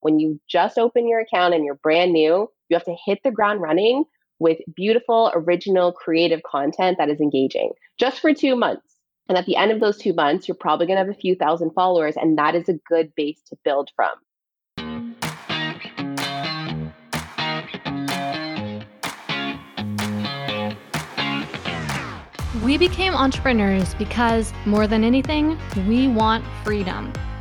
when you just open your account and you're brand new, you have to hit the ground running with beautiful, original, creative content that is engaging just for two months. And at the end of those two months, you're probably going to have a few thousand followers, and that is a good base to build from. We became entrepreneurs because, more than anything, we want freedom.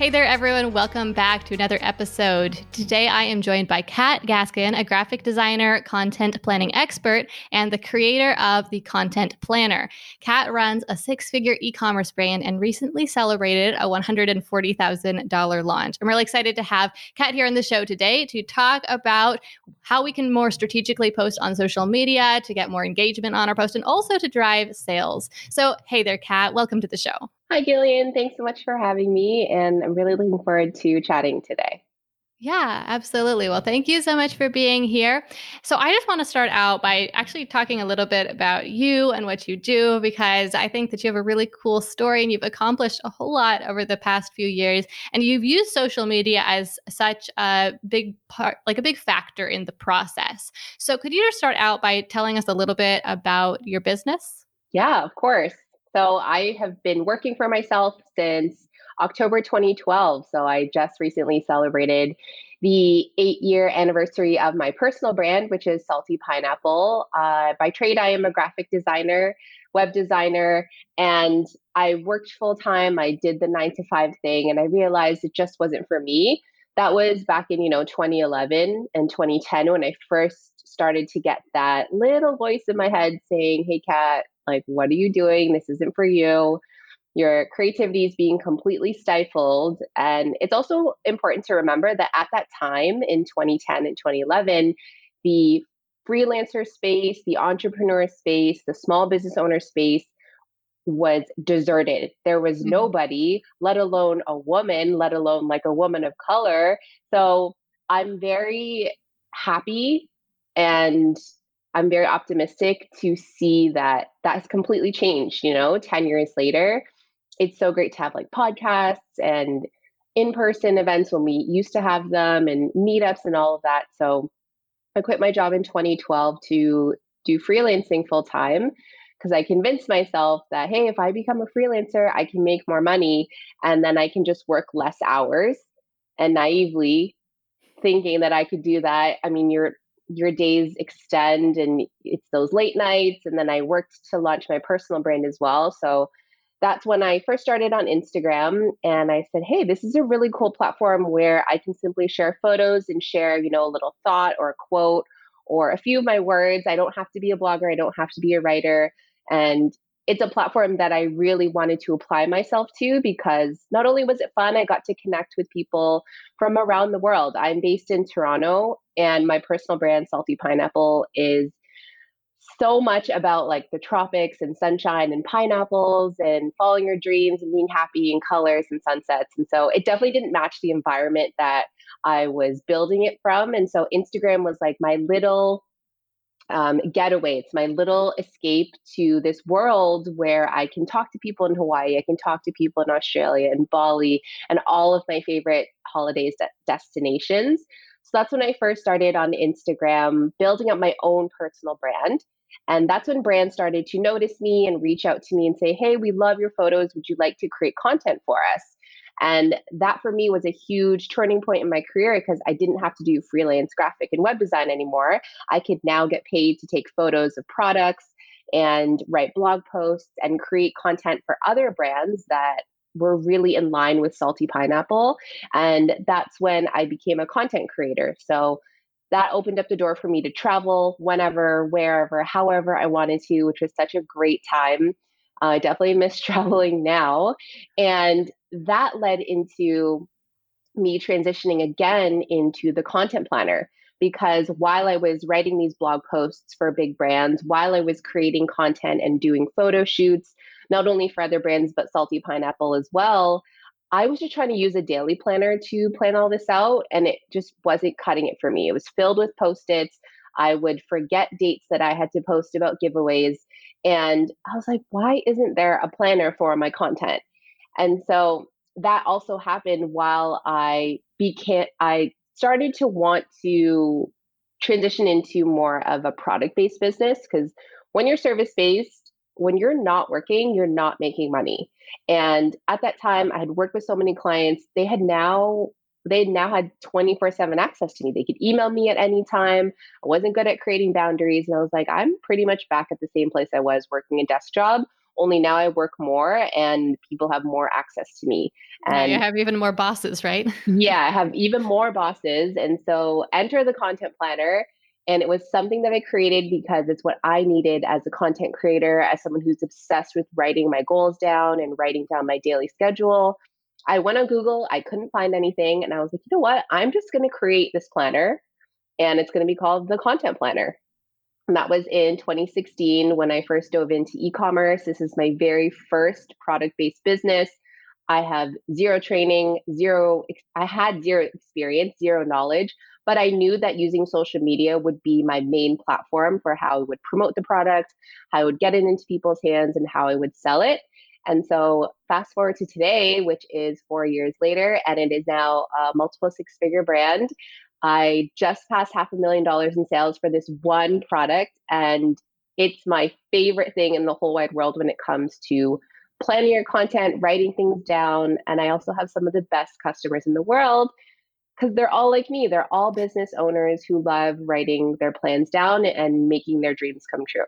Hey there, everyone. Welcome back to another episode. Today, I am joined by Kat Gaskin, a graphic designer, content planning expert, and the creator of the Content Planner. Kat runs a six figure e commerce brand and recently celebrated a $140,000 launch. I'm really excited to have Kat here on the show today to talk about how we can more strategically post on social media to get more engagement on our post and also to drive sales. So, hey there, Kat. Welcome to the show. Hi, Gillian. Thanks so much for having me. And I'm really looking forward to chatting today. Yeah, absolutely. Well, thank you so much for being here. So, I just want to start out by actually talking a little bit about you and what you do, because I think that you have a really cool story and you've accomplished a whole lot over the past few years. And you've used social media as such a big part, like a big factor in the process. So, could you just start out by telling us a little bit about your business? Yeah, of course. So I have been working for myself since October 2012. So I just recently celebrated the eight year anniversary of my personal brand, which is Salty Pineapple. Uh, by trade, I am a graphic designer, web designer, and I worked full time. I did the nine to five thing, and I realized it just wasn't for me. That was back in you know 2011 and 2010 when I first started to get that little voice in my head saying, "Hey, Kat, like, what are you doing? This isn't for you. Your creativity is being completely stifled. And it's also important to remember that at that time in 2010 and 2011, the freelancer space, the entrepreneur space, the small business owner space was deserted. There was mm-hmm. nobody, let alone a woman, let alone like a woman of color. So I'm very happy and I'm very optimistic to see that that has completely changed, you know, 10 years later. It's so great to have like podcasts and in person events when we used to have them and meetups and all of that. So I quit my job in 2012 to do freelancing full time because I convinced myself that, hey, if I become a freelancer, I can make more money and then I can just work less hours. And naively thinking that I could do that, I mean, you're your days extend and it's those late nights and then i worked to launch my personal brand as well so that's when i first started on instagram and i said hey this is a really cool platform where i can simply share photos and share you know a little thought or a quote or a few of my words. I don't have to be a blogger. I don't have to be a writer. And it's a platform that I really wanted to apply myself to because not only was it fun, I got to connect with people from around the world. I'm based in Toronto, and my personal brand, Salty Pineapple, is so much about like the tropics and sunshine and pineapples and following your dreams and being happy and colors and sunsets. And so it definitely didn't match the environment that I was building it from. And so Instagram was like my little um, getaway. It's my little escape to this world where I can talk to people in Hawaii, I can talk to people in Australia and Bali, and all of my favorite holidays de- destinations. So that's when I first started on Instagram, building up my own personal brand. And that's when brands started to notice me and reach out to me and say, Hey, we love your photos. Would you like to create content for us? And that for me was a huge turning point in my career because I didn't have to do freelance graphic and web design anymore. I could now get paid to take photos of products and write blog posts and create content for other brands that were really in line with Salty Pineapple. And that's when I became a content creator. So that opened up the door for me to travel whenever, wherever, however I wanted to, which was such a great time. Uh, I definitely miss traveling now. And that led into me transitioning again into the content planner because while I was writing these blog posts for big brands, while I was creating content and doing photo shoots, not only for other brands, but Salty Pineapple as well, I was just trying to use a daily planner to plan all this out, and it just wasn't cutting it for me. It was filled with post its. I would forget dates that I had to post about giveaways. And I was like, why isn't there a planner for my content? And so that also happened while I became, I started to want to transition into more of a product based business because when you're service based, when you're not working, you're not making money. And at that time, I had worked with so many clients. They had now they now had 24 7 access to me. They could email me at any time. I wasn't good at creating boundaries. And I was like, I'm pretty much back at the same place I was working a desk job only now I work more and people have more access to me. And you have even more bosses, right? yeah, I have even more bosses. And so enter the content planner. And it was something that I created because it's what I needed as a content creator, as someone who's obsessed with writing my goals down and writing down my daily schedule. I went on Google, I couldn't find anything. And I was like, you know what? I'm just going to create this planner and it's going to be called the content planner. And that was in 2016 when I first dove into e commerce. This is my very first product based business. I have zero training, zero, I had zero experience, zero knowledge, but I knew that using social media would be my main platform for how I would promote the product, how I would get it into people's hands, and how I would sell it. And so, fast forward to today, which is four years later, and it is now a multiple six figure brand. I just passed half a million dollars in sales for this one product, and it's my favorite thing in the whole wide world when it comes to planning your content, writing things down. And I also have some of the best customers in the world because they're all like me. They're all business owners who love writing their plans down and making their dreams come true.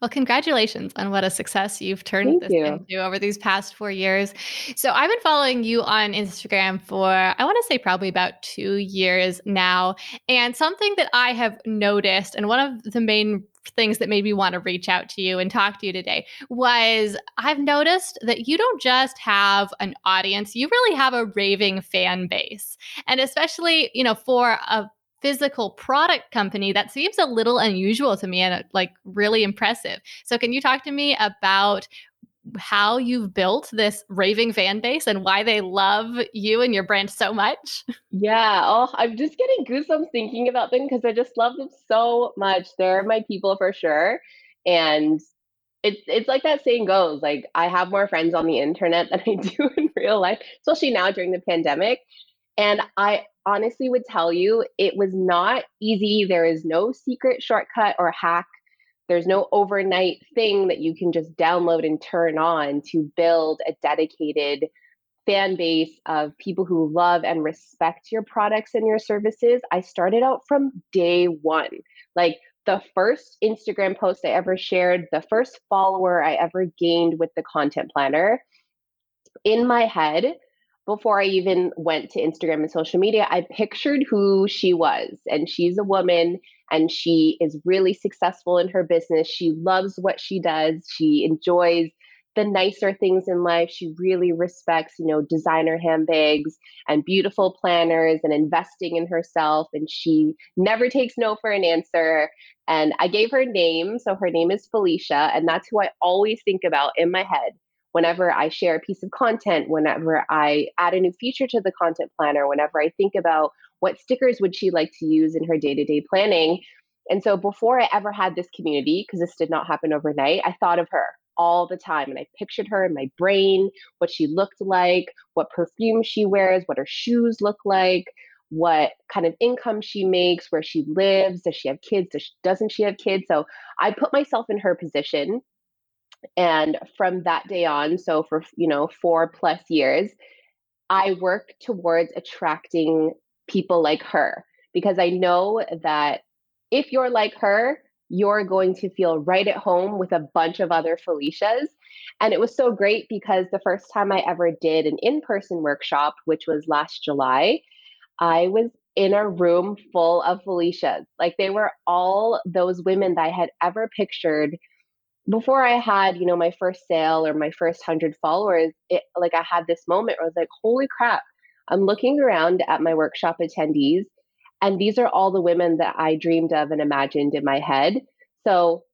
Well, congratulations on what a success you've turned Thank this you. into over these past four years. So, I've been following you on Instagram for, I want to say, probably about two years now. And something that I have noticed, and one of the main things that made me want to reach out to you and talk to you today was I've noticed that you don't just have an audience, you really have a raving fan base. And especially, you know, for a physical product company that seems a little unusual to me and uh, like really impressive. So can you talk to me about how you've built this raving fan base and why they love you and your brand so much? Yeah. Oh, I'm just getting goosebumps thinking about them because I just love them so much. They're my people for sure. And it's it's like that saying goes, like I have more friends on the internet than I do in real life, especially now during the pandemic. And I honestly would tell you it was not easy. There is no secret shortcut or hack. There's no overnight thing that you can just download and turn on to build a dedicated fan base of people who love and respect your products and your services. I started out from day one. Like the first Instagram post I ever shared, the first follower I ever gained with the content planner, in my head, before I even went to Instagram and social media, I pictured who she was. And she's a woman and she is really successful in her business. She loves what she does. She enjoys the nicer things in life. She really respects, you know, designer handbags and beautiful planners and investing in herself. And she never takes no for an answer. And I gave her a name. So her name is Felicia. And that's who I always think about in my head whenever I share a piece of content, whenever I add a new feature to the content planner, whenever I think about what stickers would she like to use in her day-to-day planning. And so before I ever had this community, because this did not happen overnight, I thought of her all the time and I pictured her in my brain, what she looked like, what perfume she wears, what her shoes look like, what kind of income she makes, where she lives, does she have kids, does she, doesn't she have kids? So I put myself in her position and from that day on so for you know 4 plus years i work towards attracting people like her because i know that if you're like her you're going to feel right at home with a bunch of other felicias. And it was so great because the first time i ever did an in-person workshop which was last july i was in a room full of felicias. Like they were all those women that i had ever pictured before I had, you know, my first sale or my first hundred followers, it like I had this moment where I was like, holy crap, I'm looking around at my workshop attendees And these are all the women that I dreamed of and imagined in my head. So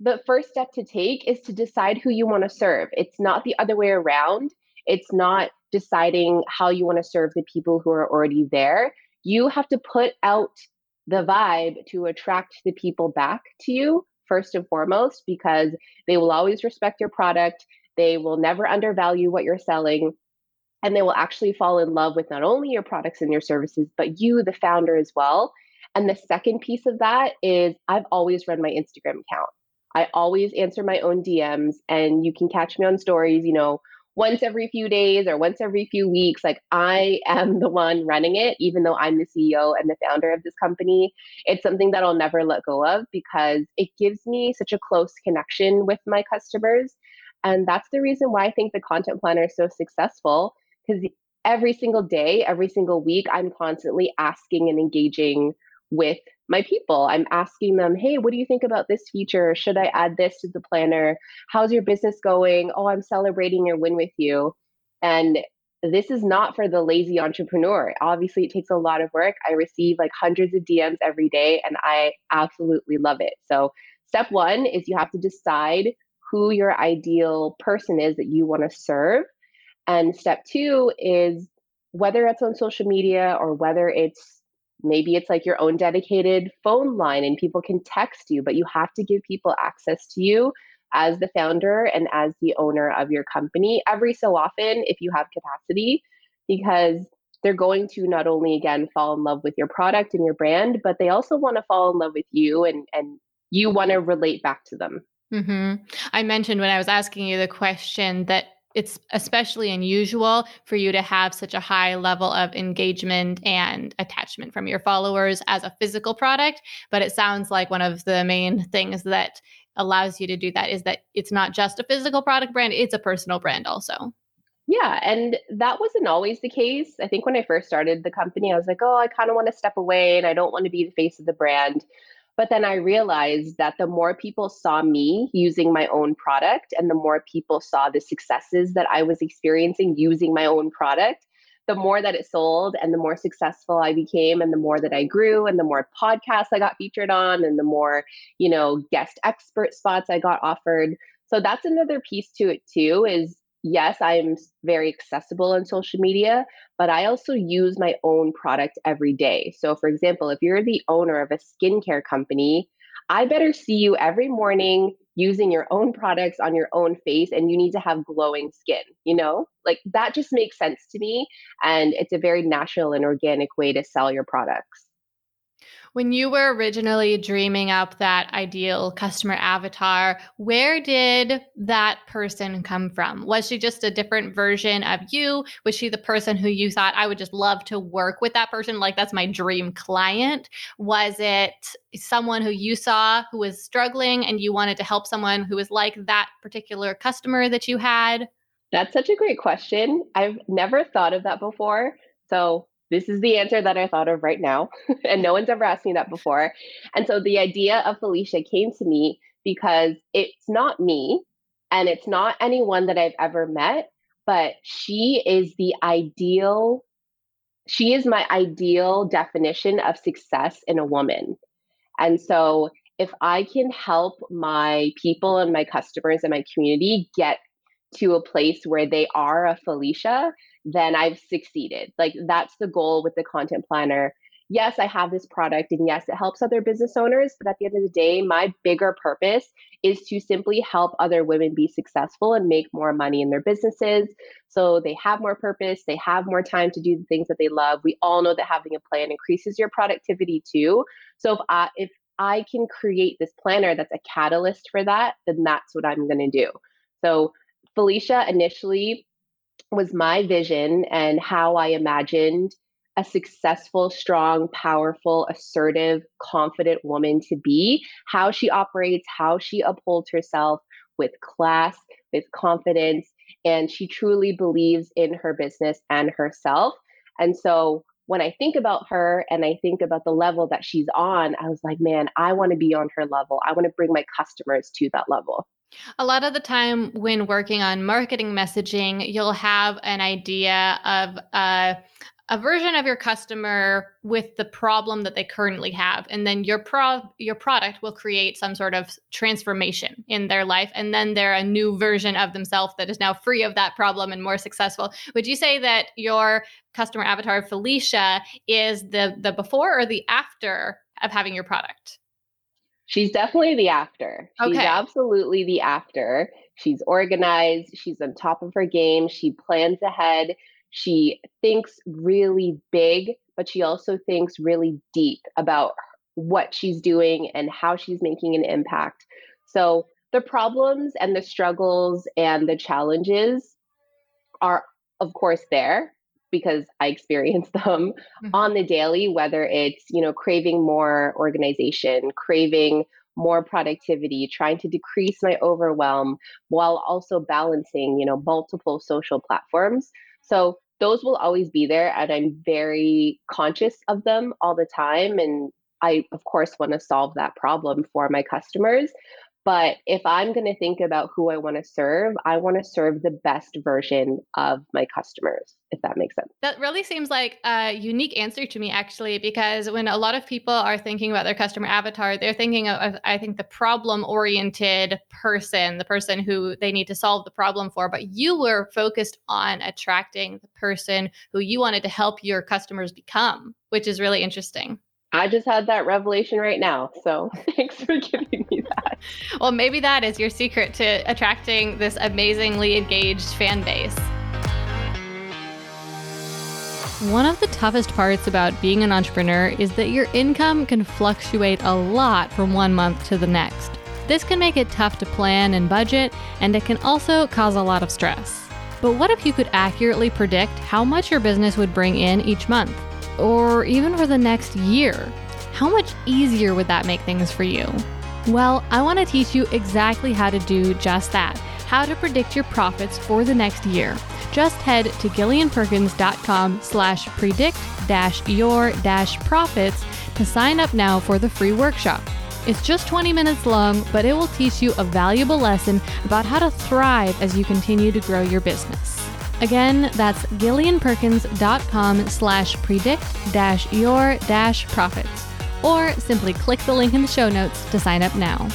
the first step to take is to decide who you want to serve. It's not the other way around. It's not deciding how you want to serve the people who are already there. You have to put out the vibe to attract the people back to you first and foremost because they will always respect your product. They will never undervalue what you're selling. And they will actually fall in love with not only your products and your services, but you, the founder, as well. And the second piece of that is I've always run my Instagram account. I always answer my own DMs, and you can catch me on stories, you know, once every few days or once every few weeks. Like I am the one running it, even though I'm the CEO and the founder of this company. It's something that I'll never let go of because it gives me such a close connection with my customers. And that's the reason why I think the content planner is so successful because every single day, every single week, I'm constantly asking and engaging with my people. I'm asking them, hey, what do you think about this feature? Should I add this to the planner? How's your business going? Oh, I'm celebrating your win with you. And this is not for the lazy entrepreneur. Obviously, it takes a lot of work. I receive like hundreds of DMs every day, and I absolutely love it. So, step one is you have to decide who your ideal person is that you want to serve. And step two is whether it's on social media or whether it's maybe it's like your own dedicated phone line and people can text you, but you have to give people access to you as the founder and as the owner of your company every so often if you have capacity, because they're going to not only again fall in love with your product and your brand, but they also want to fall in love with you and and you want to relate back to them. Mm-hmm. I mentioned when I was asking you the question that it's especially unusual for you to have such a high level of engagement and attachment from your followers as a physical product. But it sounds like one of the main things that allows you to do that is that it's not just a physical product brand, it's a personal brand also. Yeah, and that wasn't always the case. I think when I first started the company, I was like, oh, I kind of want to step away and I don't want to be the face of the brand. But then I realized that the more people saw me using my own product and the more people saw the successes that I was experiencing using my own product, the more that it sold and the more successful I became and the more that I grew and the more podcasts I got featured on and the more, you know, guest expert spots I got offered. So that's another piece to it too is yes, I'm very accessible on social media, but I also use my own product every day. So, for example, if you're the owner of a skincare company, I better see you every morning using your own products on your own face and you need to have glowing skin, you know? Like that just makes sense to me. And it's a very natural and organic way to sell your products. When you were originally dreaming up that ideal customer avatar, where did that person come from? Was she just a different version of you? Was she the person who you thought I would just love to work with that person? Like that's my dream client? Was it someone who you saw who was struggling and you wanted to help someone who was like that particular customer that you had? That's such a great question. I've never thought of that before. So this is the answer that I thought of right now. and no one's ever asked me that before. And so the idea of Felicia came to me because it's not me and it's not anyone that I've ever met, but she is the ideal, she is my ideal definition of success in a woman. And so if I can help my people and my customers and my community get to a place where they are a Felicia, then I've succeeded. Like that's the goal with the content planner. Yes, I have this product and yes, it helps other business owners, but at the end of the day, my bigger purpose is to simply help other women be successful and make more money in their businesses. So they have more purpose, they have more time to do the things that they love. We all know that having a plan increases your productivity too. So if I if I can create this planner that's a catalyst for that, then that's what I'm going to do. So Felicia initially was my vision and how I imagined a successful, strong, powerful, assertive, confident woman to be, how she operates, how she upholds herself with class, with confidence, and she truly believes in her business and herself. And so when I think about her and I think about the level that she's on, I was like, man, I want to be on her level. I want to bring my customers to that level. A lot of the time, when working on marketing messaging, you'll have an idea of a, a version of your customer with the problem that they currently have and then your pro your product will create some sort of transformation in their life and then they're a new version of themselves that is now free of that problem and more successful. Would you say that your customer avatar felicia is the the before or the after of having your product she's definitely the after she's Okay. absolutely the after she's organized. She's on top of her game. She plans ahead. She thinks really big, but she also thinks really deep about what she's doing and how she's making an impact. So the problems and the struggles and the challenges are, of course, there because I experience them Mhm. on the daily, whether it's, you know, craving more organization, craving more productivity, trying to decrease my overwhelm while also balancing, you know, multiple social platforms. So those will always be there and I'm very conscious of them all the time and I of course want to solve that problem for my customers. But if I'm going to think about who I want to serve, I want to serve the best version of my customers, if that makes sense. That really seems like a unique answer to me, actually, because when a lot of people are thinking about their customer avatar, they're thinking of, I think, the problem oriented person, the person who they need to solve the problem for. But you were focused on attracting the person who you wanted to help your customers become, which is really interesting. I just had that revelation right now. So thanks for giving me that. Well, maybe that is your secret to attracting this amazingly engaged fan base. One of the toughest parts about being an entrepreneur is that your income can fluctuate a lot from one month to the next. This can make it tough to plan and budget, and it can also cause a lot of stress. But what if you could accurately predict how much your business would bring in each month? Or even for the next year? How much easier would that make things for you? Well, I want to teach you exactly how to do just that how to predict your profits for the next year. Just head to gillianperkins.com slash predict dash your dash profits to sign up now for the free workshop. It's just 20 minutes long, but it will teach you a valuable lesson about how to thrive as you continue to grow your business. Again, that's gillianperkins.com slash predict dash your dash profits. Or simply click the link in the show notes to sign up now.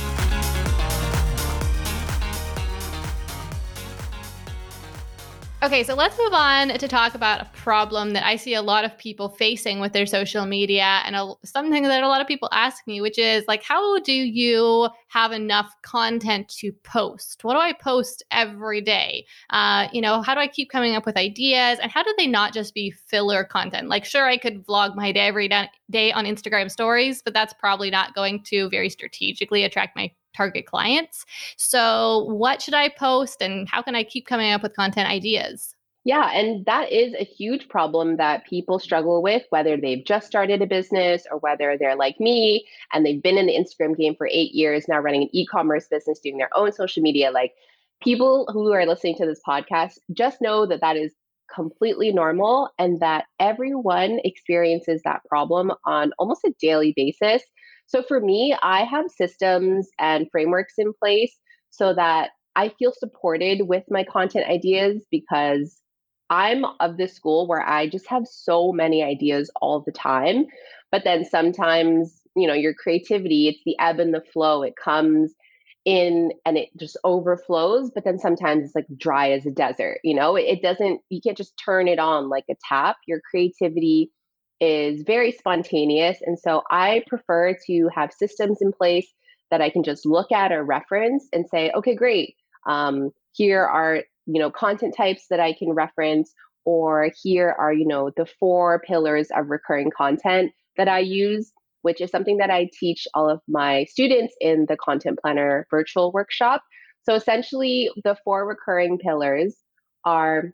Okay, so let's move on to talk about a problem that I see a lot of people facing with their social media and a, something that a lot of people ask me, which is like, how do you have enough content to post? What do I post every day? Uh, you know, how do I keep coming up with ideas? And how do they not just be filler content? Like, sure, I could vlog my day every day on Instagram stories, but that's probably not going to very strategically attract my target clients. So, what should I post and how can I keep coming up with content ideas? Yeah, and that is a huge problem that people struggle with, whether they've just started a business or whether they're like me and they've been in the Instagram game for eight years, now running an e commerce business, doing their own social media. Like people who are listening to this podcast, just know that that is completely normal and that everyone experiences that problem on almost a daily basis. So for me, I have systems and frameworks in place so that I feel supported with my content ideas because I'm of this school where I just have so many ideas all the time. But then sometimes, you know, your creativity, it's the ebb and the flow. It comes in and it just overflows, but then sometimes it's like dry as a desert, you know? It doesn't you can't just turn it on like a tap. Your creativity is very spontaneous. And so I prefer to have systems in place that I can just look at or reference and say, okay, great. Um, here are, you know, content types that I can reference, or here are, you know, the four pillars of recurring content that I use, which is something that I teach all of my students in the Content Planner virtual workshop. So essentially, the four recurring pillars are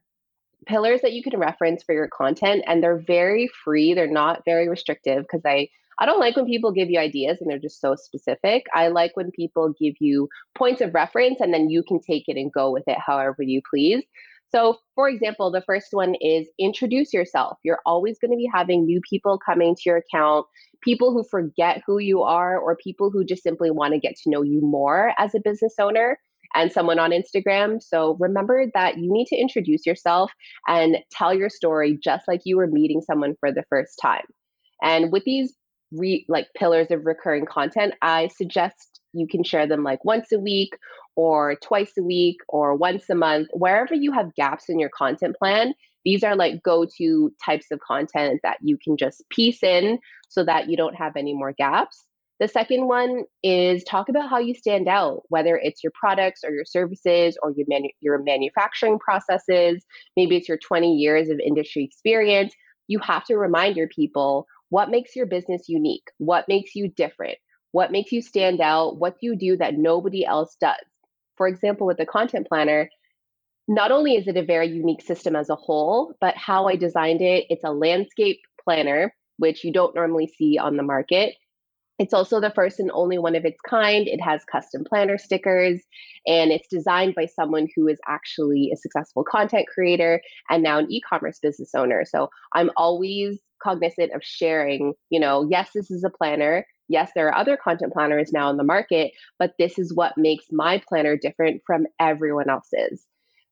pillars that you can reference for your content and they're very free they're not very restrictive because i i don't like when people give you ideas and they're just so specific. I like when people give you points of reference and then you can take it and go with it however you please. So for example the first one is introduce yourself. You're always going to be having new people coming to your account people who forget who you are or people who just simply want to get to know you more as a business owner and someone on Instagram. So remember that you need to introduce yourself and tell your story just like you were meeting someone for the first time. And with these re- like pillars of recurring content, I suggest you can share them like once a week or twice a week or once a month, wherever you have gaps in your content plan. These are like go to types of content that you can just piece in so that you don't have any more gaps. The second one is talk about how you stand out, whether it's your products or your services or your, manu- your manufacturing processes. Maybe it's your 20 years of industry experience. You have to remind your people what makes your business unique, what makes you different, what makes you stand out, what do you do that nobody else does. For example, with the content planner, not only is it a very unique system as a whole, but how I designed it, it's a landscape planner, which you don't normally see on the market. It's also the first and only one of its kind. It has custom planner stickers and it's designed by someone who is actually a successful content creator and now an e commerce business owner. So I'm always cognizant of sharing, you know, yes, this is a planner. Yes, there are other content planners now in the market, but this is what makes my planner different from everyone else's.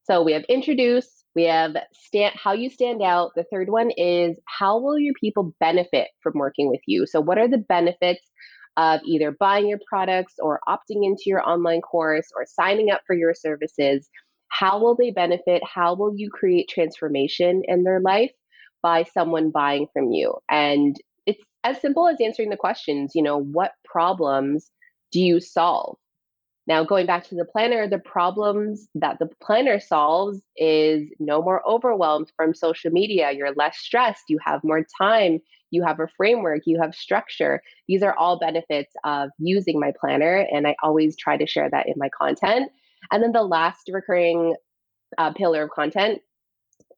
So we have introduce, we have stand how you stand out. The third one is how will your people benefit from working with you? So what are the benefits of either buying your products or opting into your online course or signing up for your services? How will they benefit? How will you create transformation in their life by someone buying from you? And it's as simple as answering the questions, you know, what problems do you solve? Now, going back to the planner, the problems that the planner solves is no more overwhelmed from social media. You're less stressed, you have more time, you have a framework, you have structure. These are all benefits of using my planner, and I always try to share that in my content. And then the last recurring uh, pillar of content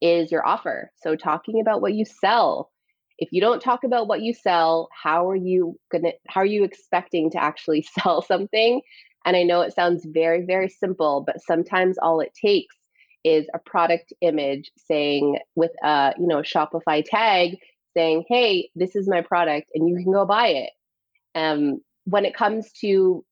is your offer. So, talking about what you sell. If you don't talk about what you sell, how are you gonna? How are you expecting to actually sell something? And I know it sounds very, very simple, but sometimes all it takes is a product image saying with a you know Shopify tag saying, "Hey, this is my product, and you can go buy it." Um, when it comes to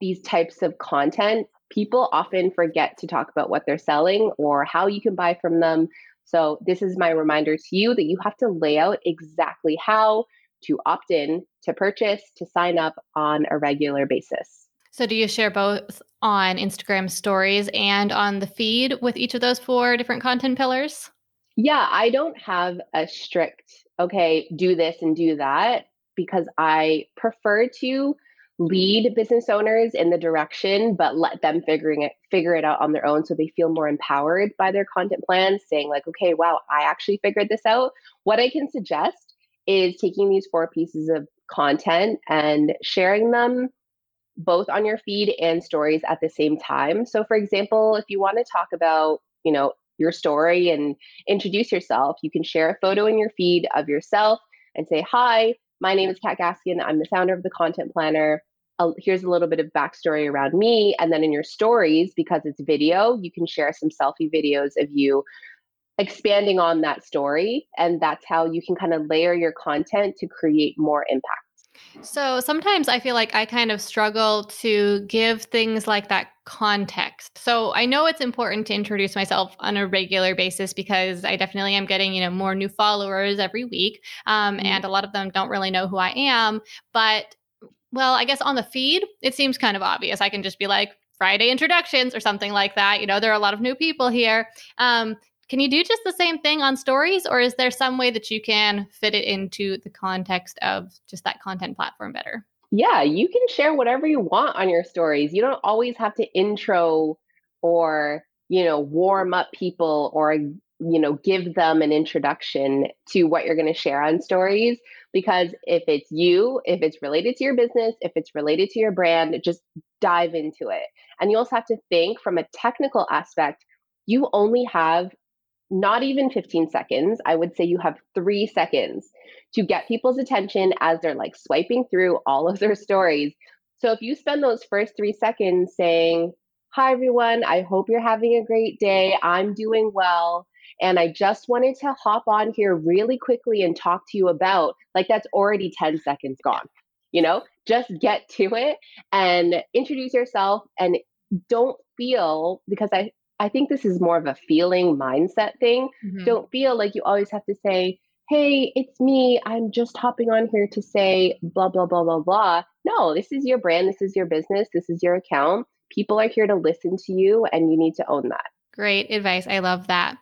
these types of content, people often forget to talk about what they're selling or how you can buy from them. So this is my reminder to you that you have to lay out exactly how to opt in, to purchase, to sign up on a regular basis. So, do you share both on Instagram stories and on the feed with each of those four different content pillars? Yeah, I don't have a strict, okay, do this and do that because I prefer to lead business owners in the direction but let them figuring it figure it out on their own so they feel more empowered by their content plans saying like okay wow i actually figured this out what i can suggest is taking these four pieces of content and sharing them both on your feed and stories at the same time. So for example, if you want to talk about, you know, your story and introduce yourself, you can share a photo in your feed of yourself and say, "Hi, my name is Kat Gaskin. I'm the founder of the Content Planner. Here's a little bit of backstory around me." And then in your stories, because it's video, you can share some selfie videos of you expanding on that story, and that's how you can kind of layer your content to create more impact. So sometimes I feel like I kind of struggle to give things like that context. So I know it's important to introduce myself on a regular basis because I definitely am getting, you know, more new followers every week. Um, mm-hmm. And a lot of them don't really know who I am. But well, I guess on the feed, it seems kind of obvious. I can just be like, Friday introductions or something like that. You know, there are a lot of new people here. Um, can you do just the same thing on stories, or is there some way that you can fit it into the context of just that content platform better? Yeah, you can share whatever you want on your stories. You don't always have to intro or, you know, warm up people or, you know, give them an introduction to what you're going to share on stories. Because if it's you, if it's related to your business, if it's related to your brand, just dive into it. And you also have to think from a technical aspect you only have not even 15 seconds. I would say you have three seconds to get people's attention as they're like swiping through all of their stories. So if you spend those first three seconds saying, Hi, everyone, I hope you're having a great day. I'm doing well. And I just wanted to hop on here really quickly and talk to you about, like, that's already 10 seconds gone. You know, just get to it and introduce yourself and don't feel because I I think this is more of a feeling mindset thing. Mm-hmm. Don't feel like you always have to say, "Hey, it's me. I'm just hopping on here to say blah blah blah blah blah." No, this is your brand, this is your business, this is your account. People are here to listen to you and you need to own that. Great advice. I love that.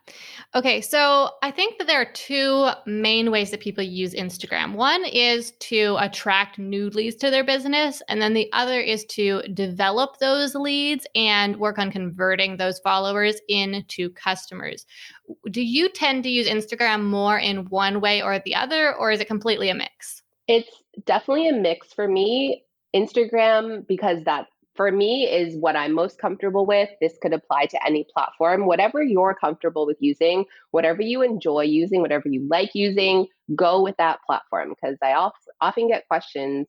Okay, so I think that there are two main ways that people use Instagram. One is to attract new leads to their business, and then the other is to develop those leads and work on converting those followers into customers. Do you tend to use Instagram more in one way or the other, or is it completely a mix? It's definitely a mix for me. Instagram, because that for me is what I'm most comfortable with. This could apply to any platform, whatever you're comfortable with using, whatever you enjoy using, whatever you like using, go with that platform. Because I often get questions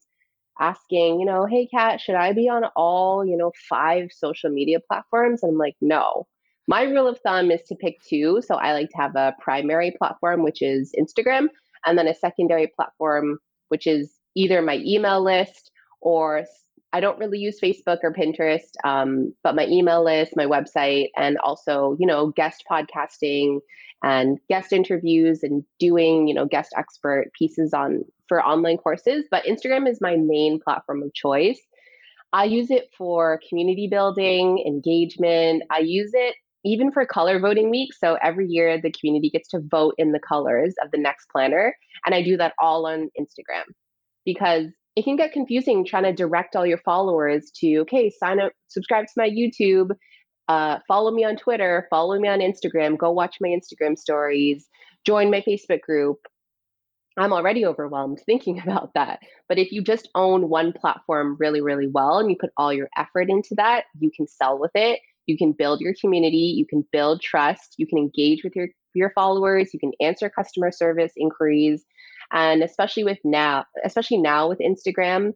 asking, you know, hey, Kat, should I be on all, you know, five social media platforms? And I'm like, no. My rule of thumb is to pick two. So I like to have a primary platform, which is Instagram, and then a secondary platform, which is either my email list or I don't really use Facebook or Pinterest, um, but my email list, my website, and also, you know, guest podcasting and guest interviews and doing, you know, guest expert pieces on for online courses. But Instagram is my main platform of choice. I use it for community building, engagement. I use it even for color voting week. So every year the community gets to vote in the colors of the next planner. And I do that all on Instagram because it can get confusing trying to direct all your followers to okay sign up subscribe to my youtube uh, follow me on twitter follow me on instagram go watch my instagram stories join my facebook group. I'm already overwhelmed thinking about that. But if you just own one platform really really well and you put all your effort into that you can sell with it. You can build your community. You can build trust. You can engage with your your followers. You can answer customer service inquiries and especially with now, especially now with Instagram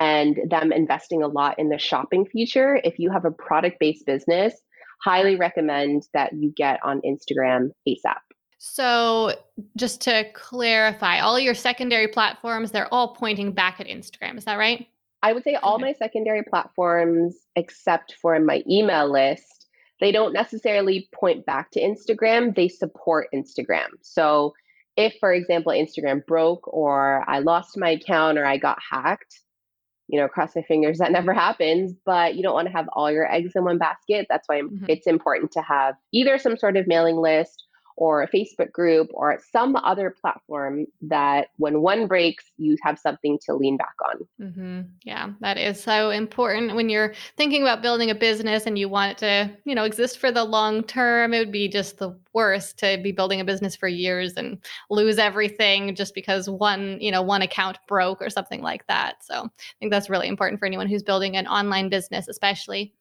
and them investing a lot in the shopping feature, if you have a product based business, highly recommend that you get on Instagram ASAP. So, just to clarify, all your secondary platforms, they're all pointing back at Instagram. Is that right? I would say all my secondary platforms, except for my email list, they don't necessarily point back to Instagram. They support Instagram. So, if, for example, Instagram broke or I lost my account or I got hacked, you know, cross my fingers that never happens, but you don't want to have all your eggs in one basket. That's why mm-hmm. it's important to have either some sort of mailing list or a Facebook group or some other platform that when one breaks, you have something to lean back on. Mm-hmm. Yeah, that is so important when you're thinking about building a business and you want it to, you know, exist for the long term. It would be just the worst to be building a business for years and lose everything just because one, you know, one account broke or something like that. So I think that's really important for anyone who's building an online business, especially.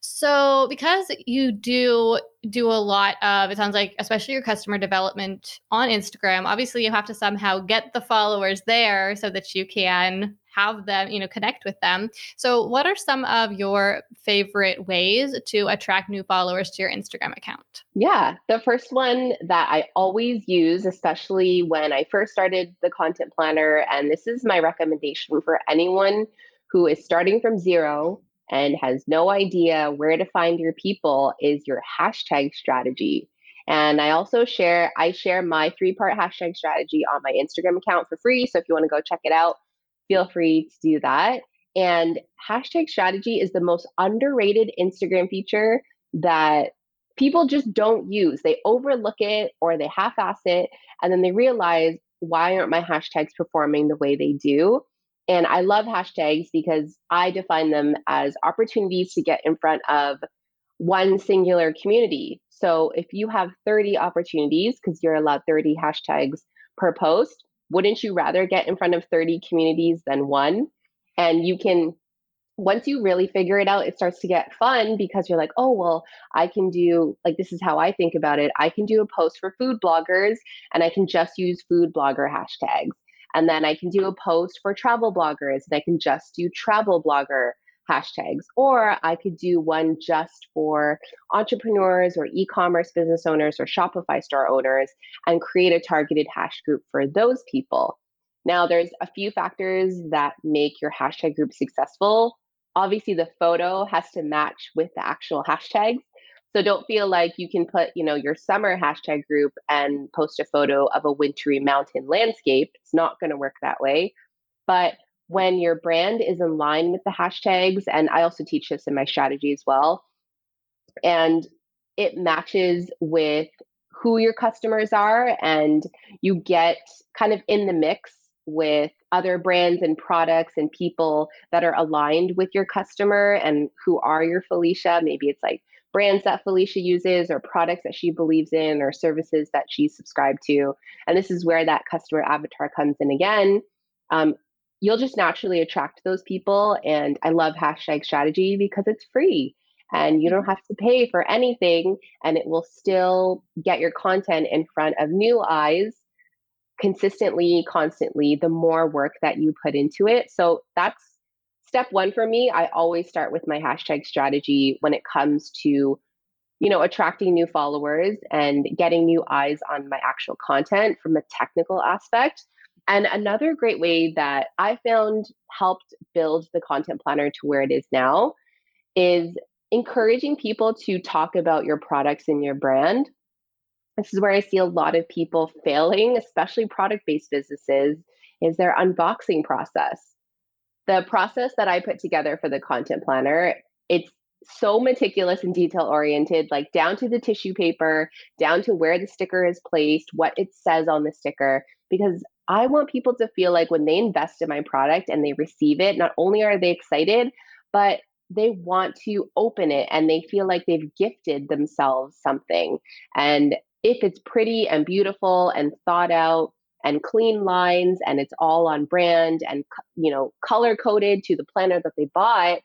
So, because you do do a lot of, it sounds like, especially your customer development on Instagram, obviously you have to somehow get the followers there so that you can have them, you know, connect with them. So, what are some of your favorite ways to attract new followers to your Instagram account? Yeah, the first one that I always use, especially when I first started the content planner, and this is my recommendation for anyone who is starting from zero and has no idea where to find your people is your hashtag strategy. And I also share I share my three-part hashtag strategy on my Instagram account for free. So if you want to go check it out, feel free to do that. And hashtag strategy is the most underrated Instagram feature that people just don't use. They overlook it or they half ass it and then they realize why aren't my hashtags performing the way they do? And I love hashtags because I define them as opportunities to get in front of one singular community. So if you have 30 opportunities, because you're allowed 30 hashtags per post, wouldn't you rather get in front of 30 communities than one? And you can, once you really figure it out, it starts to get fun because you're like, oh, well, I can do, like, this is how I think about it. I can do a post for food bloggers and I can just use food blogger hashtags. And then I can do a post for travel bloggers and I can just do travel blogger hashtags. Or I could do one just for entrepreneurs or e commerce business owners or Shopify store owners and create a targeted hash group for those people. Now, there's a few factors that make your hashtag group successful. obviously the photo has to match with the actual hashtags. So don't feel like you can put, you know, your summer hashtag group and post a photo of a wintry mountain landscape. It's not going to work that way. But when your brand is in line with the hashtags, and I also teach this in my strategy as well, and it matches with who your customers are, and you get kind of in the mix with other brands and products and people that are aligned with your customer and who are your Felicia. Maybe it's like brands that Felicia uses or products that she believes in or services that she's subscribed to. And this is where that customer avatar comes in again. Um, you'll just naturally attract those people. And I love hashtag strategy because it's free and you don't have to pay for anything and it will still get your content in front of new eyes consistently constantly the more work that you put into it so that's step one for me i always start with my hashtag strategy when it comes to you know attracting new followers and getting new eyes on my actual content from a technical aspect and another great way that i found helped build the content planner to where it is now is encouraging people to talk about your products and your brand this is where I see a lot of people failing, especially product based businesses, is their unboxing process. The process that I put together for the content planner, it's so meticulous and detail oriented, like down to the tissue paper, down to where the sticker is placed, what it says on the sticker, because I want people to feel like when they invest in my product and they receive it, not only are they excited, but they want to open it and they feel like they've gifted themselves something. And if it's pretty and beautiful and thought out and clean lines and it's all on brand and you know color coded to the planner that they bought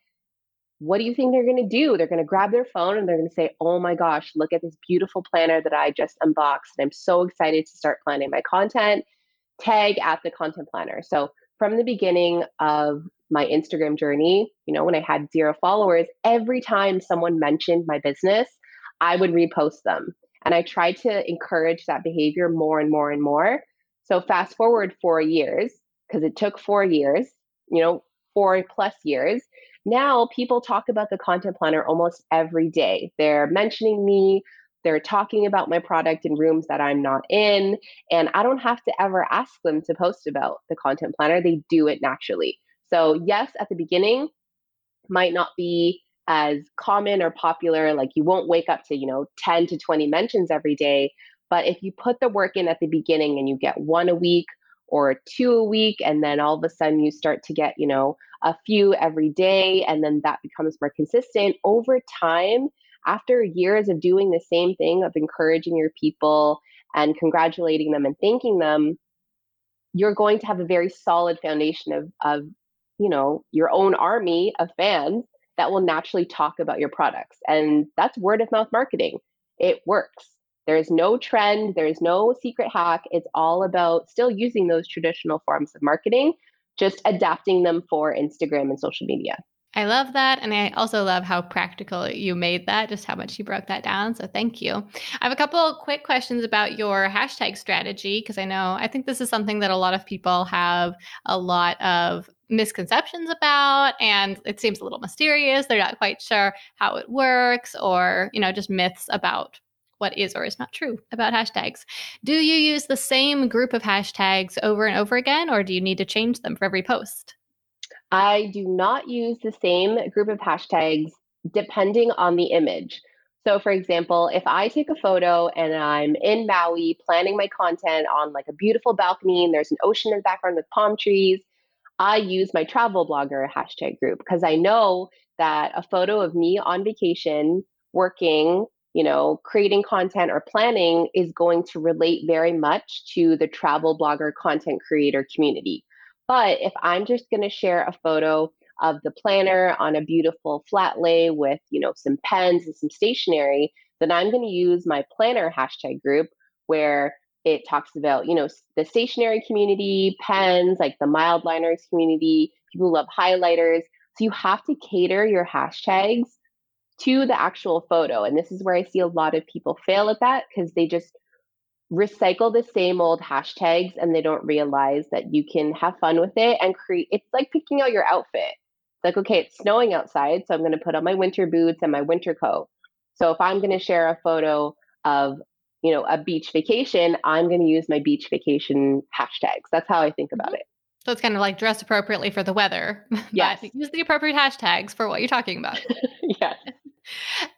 what do you think they're going to do? They're going to grab their phone and they're going to say oh my gosh look at this beautiful planner that i just unboxed and i'm so excited to start planning my content. Tag at the content planner. So from the beginning of my instagram journey you know when i had zero followers every time someone mentioned my business i would repost them. And I tried to encourage that behavior more and more and more. So fast forward four years, because it took four years, you know, four plus years. Now people talk about the content planner almost every day. They're mentioning me, they're talking about my product in rooms that I'm not in, and I don't have to ever ask them to post about the content planner. They do it naturally. So, yes, at the beginning might not be as common or popular like you won't wake up to you know 10 to 20 mentions every day but if you put the work in at the beginning and you get one a week or two a week and then all of a sudden you start to get you know a few every day and then that becomes more consistent over time after years of doing the same thing of encouraging your people and congratulating them and thanking them you're going to have a very solid foundation of of you know your own army of fans that will naturally talk about your products. And that's word of mouth marketing. It works. There's no trend, there's no secret hack. It's all about still using those traditional forms of marketing, just adapting them for Instagram and social media. I love that. And I also love how practical you made that, just how much you broke that down. So thank you. I have a couple quick questions about your hashtag strategy, because I know I think this is something that a lot of people have a lot of misconceptions about and it seems a little mysterious they're not quite sure how it works or you know just myths about what is or is not true about hashtags. Do you use the same group of hashtags over and over again or do you need to change them for every post? I do not use the same group of hashtags depending on the image. So for example if i take a photo and i'm in maui planning my content on like a beautiful balcony and there's an ocean in the background with palm trees I use my travel blogger hashtag group because I know that a photo of me on vacation working, you know, creating content or planning is going to relate very much to the travel blogger content creator community. But if I'm just going to share a photo of the planner on a beautiful flat lay with, you know, some pens and some stationery, then I'm going to use my planner hashtag group where it talks about you know the stationery community pens like the Mildliners community people love highlighters so you have to cater your hashtags to the actual photo and this is where i see a lot of people fail at that because they just recycle the same old hashtags and they don't realize that you can have fun with it and create it's like picking out your outfit It's like, okay, it's snowing outside, so I'm going to put on my winter boots and my winter coat. So if I'm going to share a photo of, you know, a beach vacation, I'm going to use my beach vacation hashtags. That's how I think about mm-hmm. it. So it's kind of like dress appropriately for the weather. Yes. use the appropriate hashtags for what you're talking about. yes.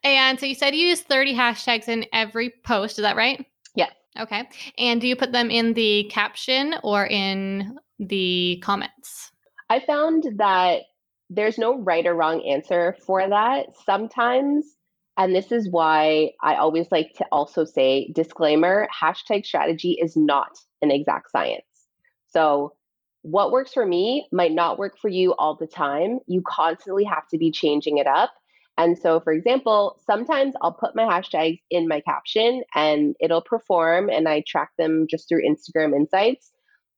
And so you said you use 30 hashtags in every post. Is that right? Yeah. Okay. And do you put them in the caption or in the comments? I found that there's no right or wrong answer for that. Sometimes, and this is why I always like to also say disclaimer hashtag strategy is not an exact science. So, what works for me might not work for you all the time. You constantly have to be changing it up. And so, for example, sometimes I'll put my hashtags in my caption and it'll perform, and I track them just through Instagram Insights.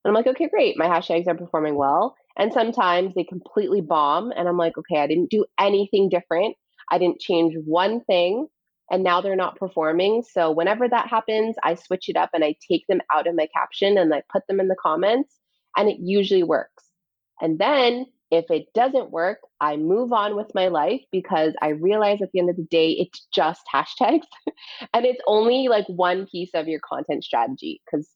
And I'm like, okay, great, my hashtags are performing well. And sometimes they completely bomb, and I'm like, okay, I didn't do anything different. I didn't change one thing, and now they're not performing. So, whenever that happens, I switch it up and I take them out of my caption and I put them in the comments, and it usually works. And then if it doesn't work, I move on with my life because I realize at the end of the day, it's just hashtags and it's only like one piece of your content strategy. Because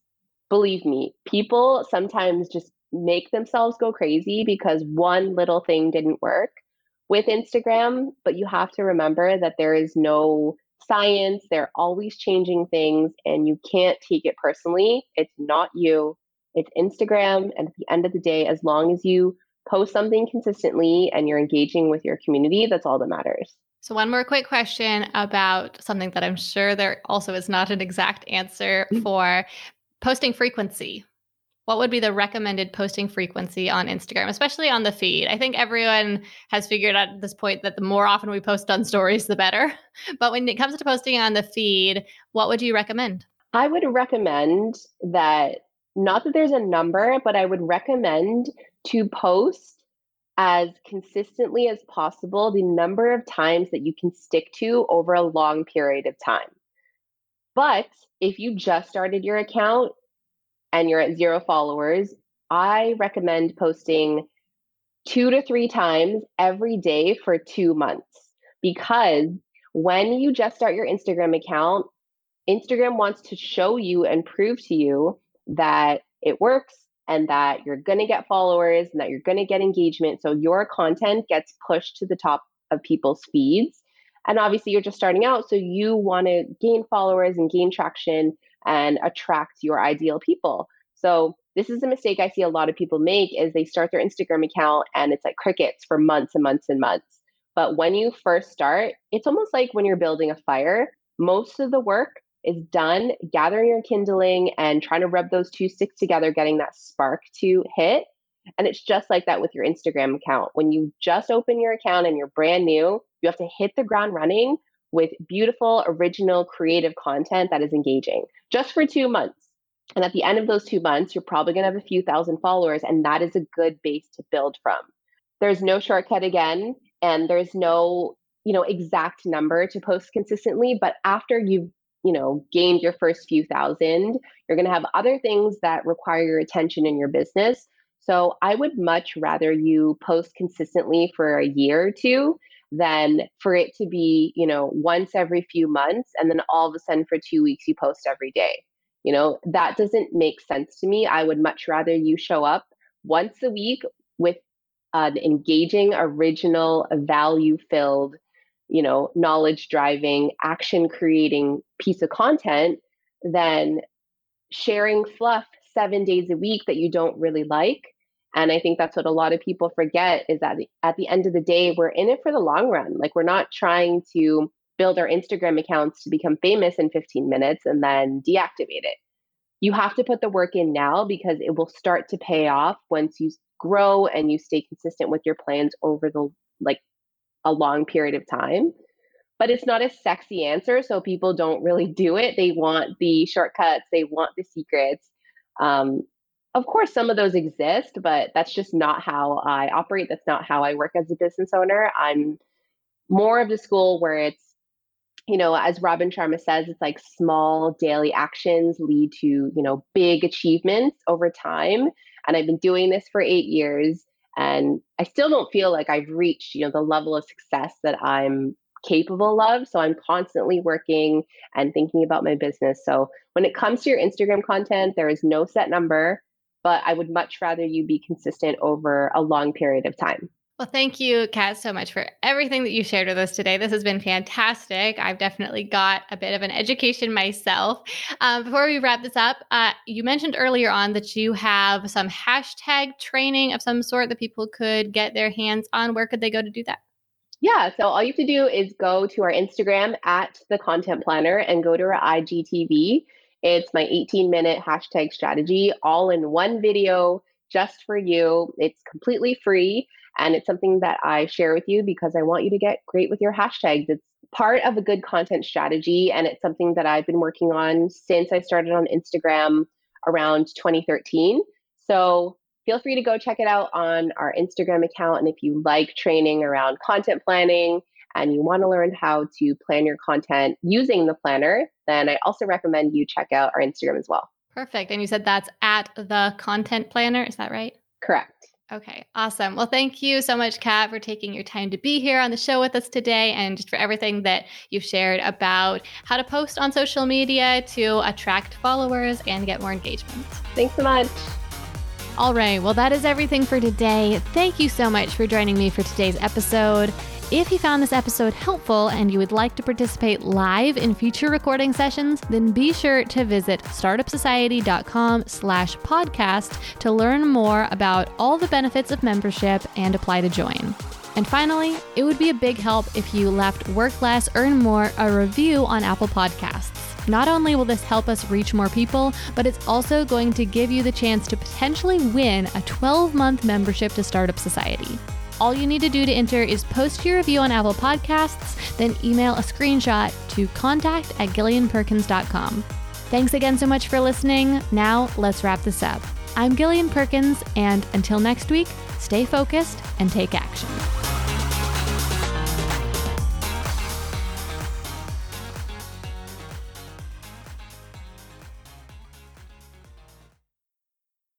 believe me, people sometimes just make themselves go crazy because one little thing didn't work with Instagram. But you have to remember that there is no science, they're always changing things, and you can't take it personally. It's not you, it's Instagram. And at the end of the day, as long as you post something consistently and you're engaging with your community, that's all that matters. So, one more quick question about something that I'm sure there also is not an exact answer mm-hmm. for posting frequency. What would be the recommended posting frequency on Instagram, especially on the feed? I think everyone has figured out at this point that the more often we post on stories, the better. But when it comes to posting on the feed, what would you recommend? I would recommend that not that there's a number, but I would recommend to post as consistently as possible the number of times that you can stick to over a long period of time. But if you just started your account and you're at zero followers, I recommend posting two to three times every day for two months because when you just start your Instagram account, Instagram wants to show you and prove to you that it works and that you're going to get followers and that you're going to get engagement. So your content gets pushed to the top of people's feeds. And obviously, you're just starting out. So you want to gain followers and gain traction and attract your ideal people. So this is a mistake I see a lot of people make is they start their Instagram account and it's like crickets for months and months and months. But when you first start, it's almost like when you're building a fire. Most of the work is done gathering your kindling and trying to rub those two sticks together, getting that spark to hit. And it's just like that with your Instagram account. When you just open your account and you're brand new, you have to hit the ground running with beautiful, original, creative content that is engaging just for two months. And at the end of those two months, you're probably going to have a few thousand followers, and that is a good base to build from. There's no shortcut again, and there's no you know exact number to post consistently but after you've you know gained your first few thousand you're going to have other things that require your attention in your business. So i would much rather you post consistently for a year or two than for it to be you know once every few months and then all of a sudden for two weeks you post every day. You know that doesn't make sense to me. I would much rather you show up once a week with an engaging original value filled you know knowledge driving action creating piece of content than sharing fluff seven days a week that you don't really like. And i think that's what a lot of people forget is that at the end of the day we're in it for the long run. Like we're not trying to build our instagram accounts to become famous in 15 minutes and then deactivate it. You have to put the work in now because it will start to pay off once you grow and you stay consistent with your plans over the like a long period of time. But it's not a sexy answer, so people don't really do it. They want the shortcuts, they want the secrets. Um, of course, some of those exist, but that's just not how I operate. That's not how I work as a business owner. I'm more of the school where it's, you know, as Robin Sharma says, it's like small daily actions lead to, you know, big achievements over time. And I've been doing this for eight years And I still don't feel like I've reached, you know, the level of success that I'm capable of. So I'm constantly working and thinking about my business. So when it comes to your Instagram content, there is no set number, but I would much rather you be consistent over a long period of time. Well, thank you, Kat, so much for everything that you shared with us today. This has been fantastic. I've definitely got a bit of an education myself. Um, before we wrap this up, uh, you mentioned earlier on that you have some hashtag training of some sort that people could get their hands on. Where could they go to do that? Yeah, so all you have to do is go to our Instagram at the content planner and go to our IGTV. It's my 18 minute hashtag strategy all in one video just for you. It's completely free. And it's something that I share with you because I want you to get great with your hashtags. It's part of a good content strategy. And it's something that I've been working on since I started on Instagram around 2013. So feel free to go check it out on our Instagram account. And if you like training around content planning and you want to learn how to plan your content using the planner, then I also recommend you check out our Instagram as well. Perfect. And you said that's at the content planner. Is that right? Correct. Okay, awesome. Well, thank you so much, Kat, for taking your time to be here on the show with us today and just for everything that you've shared about how to post on social media to attract followers and get more engagement. Thanks so much. All right, well, that is everything for today. Thank you so much for joining me for today's episode. If you found this episode helpful and you would like to participate live in future recording sessions, then be sure to visit startupsociety.com slash podcast to learn more about all the benefits of membership and apply to join. And finally, it would be a big help if you left Work Less, Earn More a review on Apple Podcasts. Not only will this help us reach more people, but it's also going to give you the chance to potentially win a 12 month membership to Startup Society. All you need to do to enter is post your review on Apple Podcasts, then email a screenshot to contact at gillianperkins.com. Thanks again so much for listening. Now, let's wrap this up. I'm Gillian Perkins, and until next week, stay focused and take action.